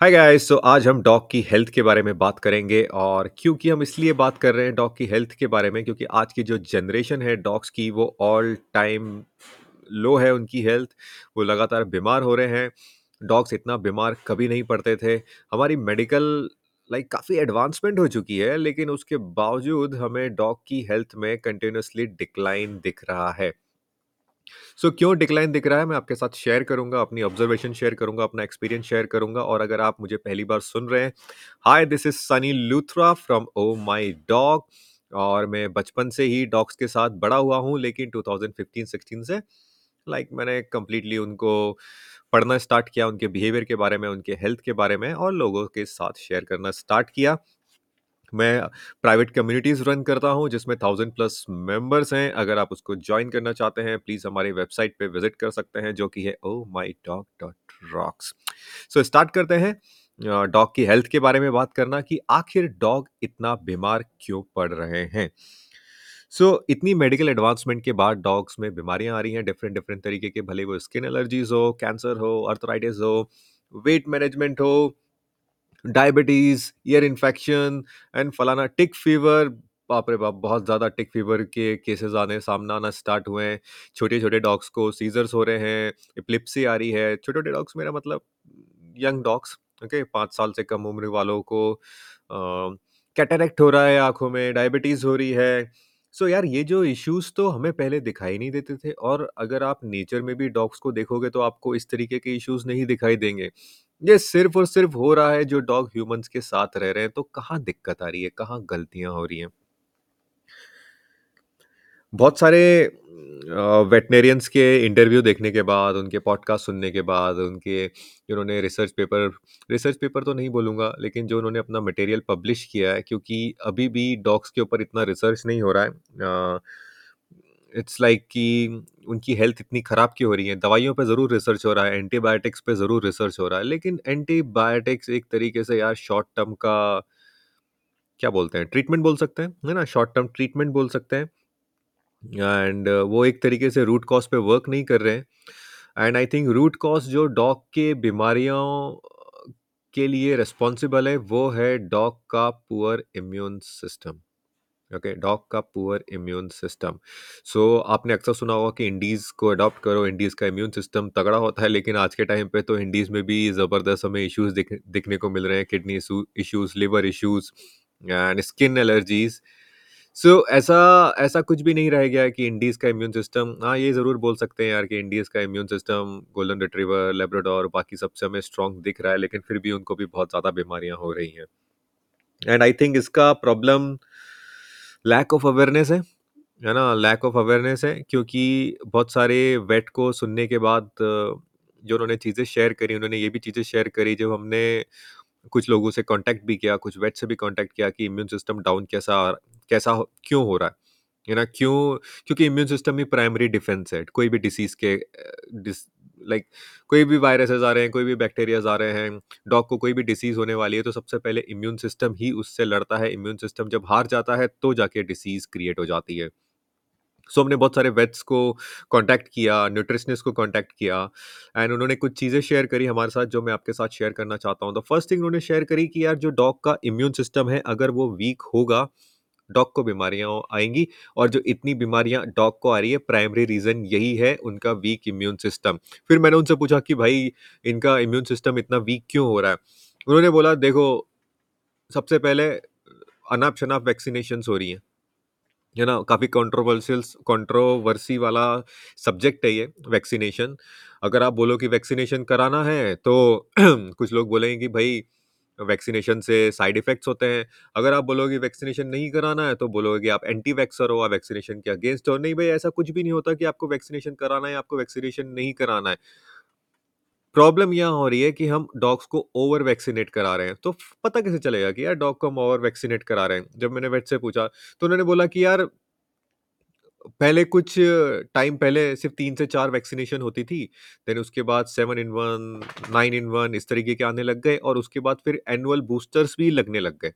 Hi guys तो आज हम डॉग की हेल्थ के बारे में बात करेंगे और क्योंकि हम इसलिए बात कर रहे हैं डॉग की हेल्थ के बारे में क्योंकि आज की जो जनरेशन है डॉग्स की वो ऑल टाइम लो है उनकी हेल्थ, वो लगातार बीमार हो रहे हैं। डॉग्स इतना बीमार कभी नहीं पड़ते थे। हमारी मेडिकल लाइक काफ़ी एडवांसमेंट हो चुकी है, लेकिन उसके बावजूद हमें डॉग की हेल्थ में कंटिन्यूसली डिक्लाइन दिख रहा है। सो क्यों डिक्लाइन दिख रहा है? मैं आपके साथ शेयर करूँगा, अपनी ऑब्जर्वेशन शेयर करूँगा, अपना एक्सपीरियंस शेयर करूँगा और अगर आप मुझे पहली बार सुन रहे हैं hi this is Sunny Luthra from Oh My Dog और मैं बचपन से ही डॉग्स के साथ बड़ा हुआ हूँ, लेकिन 2015-16 से लाइक मैंने कम्प्लीटली उनको पढ़ना स्टार्ट किया, उनके बिहेवियर के बारे में, उनके हेल्थ के बारे में और लोगों के साथ शेयर करना स्टार्ट किया। मैं प्राइवेट कम्युनिटीज़ रन करता हूँ जिसमें 1000 प्लस मेंबर्स हैं। अगर आप उसको जॉइन करना चाहते हैं प्लीज़ हमारी वेबसाइट पे विज़िट कर सकते हैं जो कि है ओ My Dog dot rocks so start करते हैं डॉग की हेल्थ के बारे में बात करना कि आखिर डॉग इतना बीमार क्यों पड़ रहे हैं। सो so, इतनी मेडिकल एडवांसमेंट के बाद डॉग्स में बीमारियाँ आ रही हैं डिफरेंट डिफरेंट तरीके के भले वो स्किन एलर्जीज़ हो, कैंसर हो, अर्थराइटिस हो, वेट मैनेजमेंट हो डायबिटीज़, ईयर इन्फेक्शन एंड फलाना टिक फीवर, बाप रे बाप! बहुत ज़्यादा टिक फीवर के केसेस आने सामने आना स्टार्ट हुए हैं। छोटे-छोटे डॉग्स को सीज़र्स हो रहे हैं, एपिलेप्सी आ रही है। छोटे-छोटे डॉग्स मेरा मतलब यंग डॉग्स, ओके? 5 साल से कम उम्र वालों को अ, कैटरैक्ट हो रहा है आँखों में, डायबिटीज़ हो रही है। सो यार ये जो इश्यूज़ तो हमें पहले दिखाई नहीं देते थे और अगर आप नेचर में भी डॉग्स को देखोगे तो आपको इस तरीके के इश्यूज़ नहीं दिखाई देंगे। ये सिर्फ़ और सिर्फ़ हो रहा है जो डॉग ह्यूमन्स के साथ रह रहे हैं, तो कहाँ दिक्कत आ रही है, कहाँ गलतियाँ हो रही हैं? बहुत सारे वेटनेरियंस के इंटरव्यू देखने के बाद, उनके पॉडकास्ट सुनने के बाद, उनके उन्होंने रिसर्च पेपर रिसर्च पेपर तो नहीं बोलूँगा, लेकिन जो उन्होंने अपना मटेरियल पब्लिश किया है क्योंकि अभी भी डॉग्स के ऊपर इतना रिसर्च नहीं हो रहा है। अ, इट्स लाइक कि उनकी हेल्थ इतनी ख़राब क्यों हो रही है? दवाइयों पे ज़रूर रिसर्च हो रहा है, एंटीबायोटिक्स पे ज़रूर रिसर्च हो रहा है, लेकिन एंटीबायोटिक्स एक तरीके से यार शॉर्ट टर्म का क्या बोलते हैं, ट्रीटमेंट बोल सकते हैं, है ना? शॉर्ट टर्म ट्रीटमेंट बोल सकते हैं। एंड वो एक तरीके से रूट कॉज़ पे वर्क नहीं कर रहे हैं and I think root cause जो डॉग के बीमारियों के लिए रिस्पॉन्सिबल है वो है डॉग का poor immune system okay dog का पुअर इम्यून सिस्टम। सो आपने अक्सर सुना होगा कि इंडीज़ को अडॉप्ट करो इंडीज़ का इम्यून सिस्टम तगड़ा होता है लेकिन आज के टाइम पे तो इंडीज़ में भी ज़बरदस्त हमें इश्यूज़ दिख, दिखने को मिल रहे हैं kidney issues liver issues and skin allergies. So ऐसा ऐसा कुछ भी नहीं रह गया है कि इंडीज़ का इम्यून सिस्टम हाँ ये ज़रूर बोल सकते हैं यार कि इंडीज़ का immune system golden retriever Labrador बाकी सबसे हमें स्ट्रॉन्ग दिख रहा है लेकिन फिर भी उनको भी बहुत ज़्यादा बीमारियाँ हो रही हैं। एंड आई थिंक इसका प्रॉब्लम लैक ऑफ़ अवेयरनेस है है ना? लैक ऑफ़ अवेयरनेस है, क्योंकि बहुत सारे वेट को सुनने के बाद, जो उन्होंने चीज़ें शेयर करी, उन्होंने ये भी चीज़ें शेयर करी जब हमने कुछ लोगों से कांटेक्ट भी किया, कुछ वेट से भी कांटेक्ट किया कि इम्यून सिस्टम डाउन कैसा कैसा क्यों हो रहा है? है ना? क्यों? क्योंकि इम्यून सिस्टम ही प्राइमरी डिफेंस है, कोई भी डिसीज के लाइक कोई भी वायरसेस आ रहे हैं कोई भी बैक्टीरियाज आ रहे हैं डॉग को कोई भी डिसीज होने वाली है तो सबसे पहले इम्यून सिस्टम ही उससे लड़ता है। इम्यून सिस्टम जब हार जाता है तो जाके डिसीज क्रिएट हो जाती है। सो so, हमने बहुत सारे वेट्स को कांटेक्ट किया न्यूट्रिशनिस्ट को कांटेक्ट किया एंड उन्होंने कुछ चीज़ें शेयर करी हमारे साथ जो मैं आपके साथ शेयर करना चाहता हूँ। द फ़र्स्ट थिंग उन्होंने शेयर करी कि यार जो डॉग का इम्यून सिस्टम है अगर वो वीक होगा डॉग को बीमारियाँ आएँगी और जो इतनी बीमारियाँ डॉग को आ रही है प्राइमरी रीजन यही है उनका वीक इम्यून सिस्टम फिर मैंने उनसे पूछा कि भाई, इनका इम्यून सिस्टम इतना वीक क्यों हो रहा है? उन्होंने बोला, देखो, सबसे पहले अनाप शनाप वैक्सीनेशन हो रही हैं। है ना? काफ़ी कंट्रोवर्शियल कंट्रोवर्सी वाला सब्जेक्ट है ये वैक्सीनेशन अगर आप बोलो कि वैक्सीनेशन कराना है तो कुछ लोग बोलेंगे कि भाई वैक्सीनेशन से साइड इफेक्ट्स होते हैं। अगर आप बोलोगे वैक्सीनेशन नहीं कराना है तो बोलोगे कि आप एंटी वैक्सर हो, आप वैक्सीनेशन के अगेंस्ट हो। नहीं भाई, ऐसा कुछ भी नहीं होता कि आपको वैक्सीनेशन कराना है, आपको वैक्सीनेशन नहीं कराना है। प्रॉब्लम यह हो रही है कि हम डॉग्स को ओवर वैक्सीनेट करा रहे हैं। तो पता कैसे चलेगा कि यार डॉग को हम ओवर वैक्सीनेट करा रहे हैं? जब मैंने वेट से पूछा तो उन्होंने बोला कि यार पहले कुछ टाइम पहले सिर्फ़ 3 से 4 वैक्सीनेशन होती थी। देन उसके बाद 7 इन 1, 9 इन 1 इस तरीके के आने लग गए और उसके बाद फिर एनुअल बूस्टर्स भी लगने लग गए।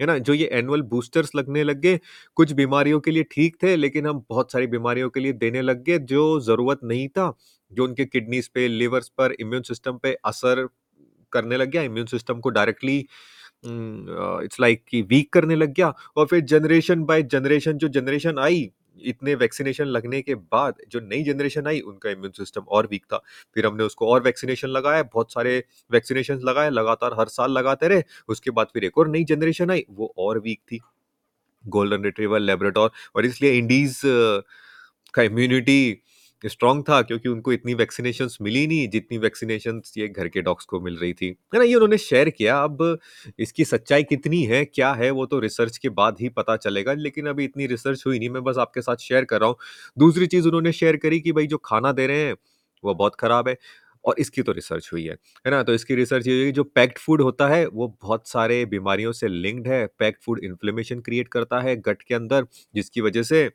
है ना? जो ये एनुअल बूस्टर्स लगने लग गए, कुछ बीमारियों के लिए ठीक थे लेकिन हम बहुत सारी बीमारियों के लिए देने लग गए जो ज़रूरत नहीं था। जो उनके किडनीज़ पे, लिवर्स पर, इम्यून सिस्टम पे असर करने लग गया, इम्यून सिस्टम को डायरेक्टली इट्स लाइक कि वीक करने लग गया और फिर जनरेशन बाय जनरेशन जो जनरेशन आई, इतने वैक्सीनेशन लगने के बाद जो नई जनरेशन आई, उनका इम्यून सिस्टम और वीक था। फिर हमने उसको और वैक्सीनेशन लगाया, बहुत सारे वैक्सीनेशन लगाए, लगातार हर साल लगाते रहे। उसके बाद फिर एक और नई जनरेशन आई, वो और वीक थी। गोल्डन रिट्रीवर, लेबरेटोर और इसलिए इंडीज़ का इम्यूनिटी स्ट्रॉन्ग था क्योंकि उनको इतनी वैक्सीनेशंस मिली नहीं जितनी वैक्सीनेशन ये घर के डॉग्स को मिल रही थी। है ना? ये उन्होंने शेयर किया अब इसकी सच्चाई कितनी है, क्या है वो तो रिसर्च के बाद ही पता चलेगा लेकिन अभी इतनी रिसर्च हुई नहीं, मैं बस आपके साथ शेयर कर रहा हूँ। दूसरी चीज़ उन्होंने शेयर करी कि भाई जो खाना दे रहे हैं, वो बहुत खराब है और इसकी तो रिसर्च हुई है। है ना? तो इसकी रिसर्च ये हुई जो पैक्ड फ़ूड होता है, वो बहुत सारे बीमारियों से लिंक्ड है। पैक्ड फ़ूड इन्फ्लेमेशन क्रिएट करता है गट के अंदर, जिसकी वजह से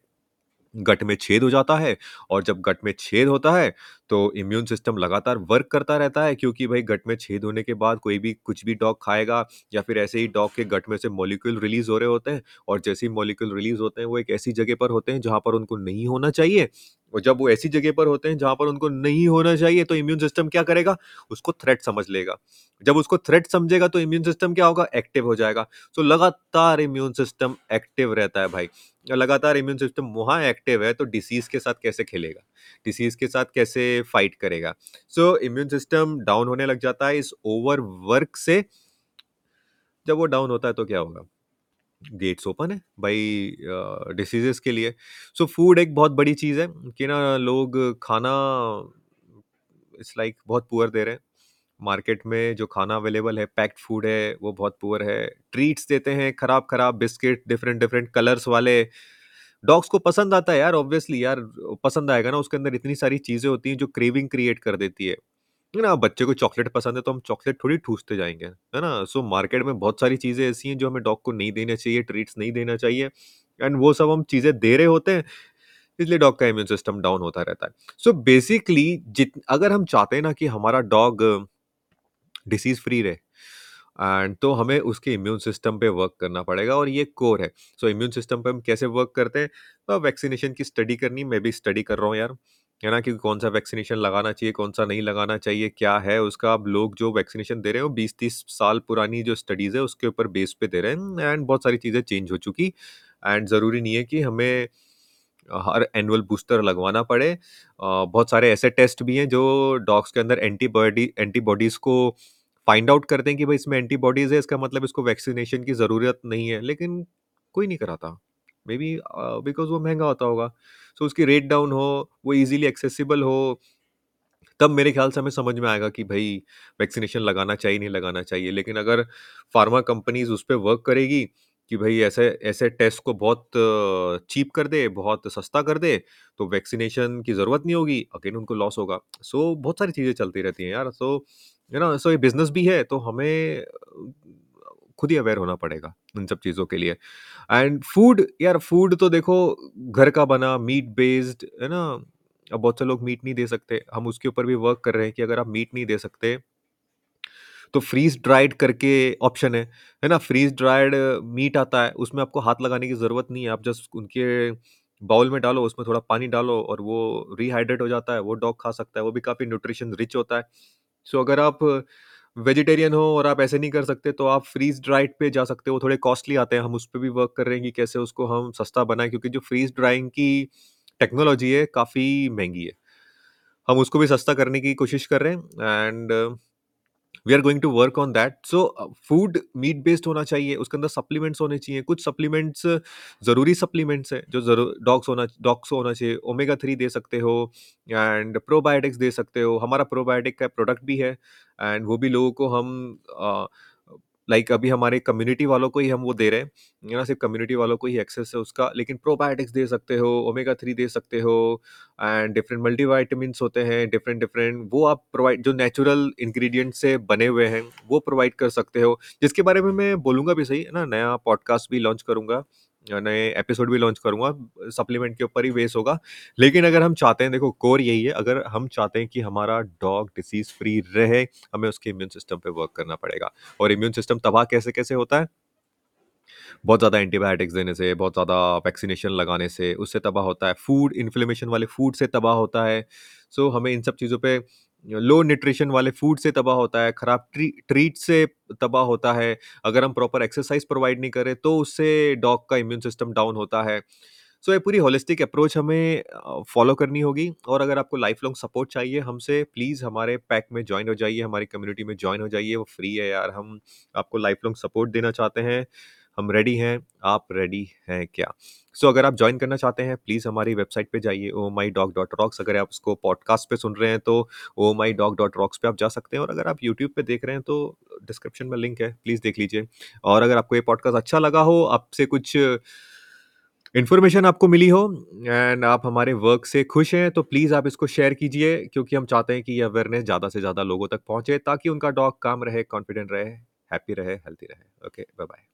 गट में छेद हो जाता है और जब गट में छेद होता है, तो इम्यून सिस्टम लगातार वर्क करता रहता है क्योंकि भाई गट में छेद होने के बाद कोई भी कुछ भी डॉग खाएगा या फिर ऐसे ही डॉग के गट में से मॉलिक्यूल रिलीज़ हो रहे होते हैं और जैसे ही मॉलिक्यूल रिलीज़ होते हैं, वो एक ऐसी जगह पर होते हैं जहाँ पर उनको नहीं होना चाहिए और जब वो ऐसी जगह पर होते हैं जहाँ पर उनको नहीं होना चाहिए, तो इम्यून सिस्टम क्या करेगा? उसको थ्रेट समझ लेगा। जब उसको थ्रेट समझेगा तो इम्यून सिस्टम क्या होगा? एक्टिव हो जाएगा। सो लगातार इम्यून सिस्टम एक्टिव रहता है भाई। लगातार इम्यून सिस्टम वहाँ एक्टिव है तो डिसीज़ के साथ कैसे खेलेगा? डिसीज़ के साथ कैसे फाइट करेगा? सो इम्यून सिस्टम डाउन होने लग जाता है इस ओवर वर्क से। जब वो डाउन होता है तो क्या होगा? गेट्स ओपन है भाई डिसीज़ेज़ के लिए। सो so, फ़ूड एक बहुत बड़ी चीज़ है कि ना लोग खाना इट्स लाइक like, बहुत पुअर दे रहे हैं। मार्केट में जो खाना अवेलेबल है, पैक्ड फ़ूड है, वो बहुत पुअर है। ट्रीट्स देते हैं खराब-खराब बिस्किट, डिफरेंट-डिफरेंट कलर्स वाले। डॉग्स को पसंद आता है यार ऑब्वियसली यार पसंद आएगा ना, उसके अंदर इतनी सारी चीज़ें होती हैं जो क्रेविंग क्रिएट कर देती है। है ना? बच्चे को चॉकलेट पसंद है तो हम चॉकलेट थोड़ी ठूसते जाएँगे है ना? सो मार्केट में बहुत सारी चीज़ें ऐसी हैं जो हमें डॉग को नहीं देना चाहिए, ट्रीट्स नहीं देना चाहिए एंड वो सब हम चीज़ें दे रहे होते हैं, इसलिए डॉग का इम्यून सिस्टम डाउन होता रहता है। सो बेसिकली जित अगर हम चाहते हैं ना कि हमारा डॉग डिसीज़ फ्री रहे एंड तो हमें उसके इम्यून सिस्टम पे वर्क करना पड़ेगा और ये कोर है। सो इम्यून सिस्टम पे हम कैसे वर्क करते हैं? अ, वैक्सीनेशन की स्टडी करनी, मैं भी स्टडी कर रहा हूँ यार, है ना? कि कौन-सा वैक्सीनेशन लगाना चाहिए, कौन-सा नहीं लगाना चाहिए, क्या है उसका? अब लोग जो वैक्सीनेशन दे रहे हैं, वो 20-30 साल पुरानी जो स्टडीज़ है, उसके ऊपर बेस पे दे रहे हैं एंड बहुत सारी चीज़ें चेंज हो चुकी एंड ज़रूरी नहीं है कि हमें हर एनुअल बूस्टर लगवाना पड़े। बहुत सारे ऐसे टेस्ट भी हैं जो डॉग्स के अंदर एंटीबॉडी एंटीबॉडीज़ को फाइंड आउट करते हैं कि भाई इसमें एंटीबॉडीज़ है, इसका मतलब इसको वैक्सीनेशन की ज़रूरत नहीं है, लेकिन कोई नहीं कराता। मे बी बिकॉज़ वो महँगा होता होगा। सो so, उसकी रेट डाउन हो, वो ईज़िली एक्सेसिबल हो, तब मेरे ख्याल से हमें समझ में आएगा कि भाई वैक्सीनेशन लगाना चाहिए, नहीं लगाना चाहिए। लेकिन अगर फार्मा कंपनीज़ उस पर वर्क करेगी कि भई ऐसे ऐसे टेस्ट को बहुत चीप कर दे, बहुत सस्ता कर दे, तो वैक्सीनेशन की ज़रूरत नहीं होगी, अगेन उनको लॉस होगा। सो बहुत सारी चीज़ें चलती रहती हैं यार। सो यू नो सो ये बिज़नेस भी है, तो हमें खुद ही अवेयर होना पड़ेगा इन सब चीज़ों के लिए। एंड फ़ूड यार फ़ूड तो देखो घर का बना मीट बेस्ड है ना? अब बहुत से लोग मीट नहीं दे सकते, हम उसके ऊपर भी वर्क कर रहे हैं कि अगर आप मीट नहीं दे सकते तो फ्रीज़ ड्राइड करके ऑप्शन है, है ना? फ्रीज़ ड्राइड मीट आता है, उसमें आपको हाथ लगाने की ज़रूरत नहीं है, आप जस्ट उनके बाउल में डालो, उसमें थोड़ा पानी डालो और वो रिहाइड्रेट हो जाता है, वो डॉग खा सकता है, वो भी काफ़ी न्यूट्रिशन रिच होता है। सो अगर आप वेजिटेरियन हो और आप ऐसे नहीं कर सकते, तो आप फ्रीज़ ड्राइड पे जा सकते हो, थोड़े कॉस्टली आते हैं, हम उस पर भी वर्क कर रहे हैं कि कैसे उसको हम सस्ता बनाएँ क्योंकि जो फ्रीज़ ड्राइंग की टेक्नोलॉजी है, काफ़ी महँगी है। हम उसको भी सस्ता करने की कोशिश कर रहे हैं and we are going to work on that so food meat based होना चाहिए, उसके अंदर सप्लीमेंट्स होने चाहिए। कुछ सप्लीमेंट्स ज़रूरी सप्लीमेंट्स हैं, जो ज़रूर डॉग्स होना डॉग्स होना चाहिए। ओमेगा थ्री दे सकते हो एंड प्रोबायोटिक्स दे सकते हो। हमारा प्रोबायोटिक का प्रोडक्ट भी है एंड वो भी लोगों को हम लाइक अभी हमारे कम्युनिटी वालों को ही हम वो दे रहे हैं। ना सिर्फ़ कम्युनिटी वालों को ही एक्सेस है उसका, लेकिन प्रोबायोटिक्स दे सकते हो ओमेगा थ्री दे सकते हो एंड डिफरेंट मल्टीवाइटमिन्स होते हैं डिफरेंट डिफरेंट वो आप प्रोवाइड जो नेचुरल इंग्रेडिएंट से बने हुए हैं, वो प्रोवाइड कर सकते हो। जिसके बारे में मैं बोलूँगा भी सही, है ना, नया पॉडकास्ट भी लॉन्च करूँगा। नए एपिसोड भी लॉन्च करूँगा सप्लीमेंट के ऊपर ही बेस होगा लेकिन अगर हम चाहते हैं देखो कोर यही है अगर हम चाहते हैं कि हमारा डॉग डिसीज फ्री रहे हमें उसके इम्यून सिस्टम पे वर्क करना पड़ेगा और इम्यून सिस्टम तबाह कैसे कैसे होता है बहुत ज़्यादा एंटीबायोटिक्स देने से, बहुत ज़्यादा वैक्सीनेशन लगाने से, उससे तबाह होता है। फ़ूड इन्फ्लेमेशन वाले फ़ूड से तबाह होता है। सो so, हमें इन सब चीज़ों पे लो न्यूट्रिशन वाले फ़ूड से तबाह होता है, खराब ट्री ट्रीट से तबाह होता है। अगर हम प्रॉपर एक्सरसाइज़ प्रोवाइड नहीं करें, तो उससे डॉग का इम्यून सिस्टम डाउन होता है। सो ये पूरी होलिस्टिक अप्रोच हमें फॉलो करनी होगी और अगर आपको लाइफ लॉन्ग सपोर्ट चाहिए हमसे प्लीज़ हमारे पैक में जॉइन हो जाइए, हमारी कम्युनिटी में ज्वाइन हो जाइए, वो फ्री है यार। हम आपको लाइफ लॉन्ग सपोर्ट देना चाहते हैं, हम रेडी हैं, आप रेडी हैं क्या? सो so, अगर आप ज्वाइन करना चाहते हैं, प्लीज़ हमारी वेबसाइट पे जाइए ohmydog.rocks अगर आप उसको पॉडकास्ट पे सुन रहे हैं, तो ohmydog.rocks पे आप जा सकते हैं और अगर आप यूट्यूब पे देख रहे हैं, तो डिस्क्रिप्शन में लिंक है, प्लीज़ देख लीजिए। और अगर आपको ये पॉडकास्ट अच्छा लगा हो, आपसे कुछ इन्फॉर्मेशन आपको मिली हो एंड आप हमारे वर्क से खुश हैं, तो प्लीज़ आप इसको शेयर कीजिए क्योंकि हम चाहते हैं कि ये अवेयरनेस ज़्यादा से ज़्यादा लोगों तक पहुँचे ताकि उनका डॉग काम रहे, कॉन्फिडेंट रहे, हैप्पी रहे, हेल्थी रहे। Okay, bye bye.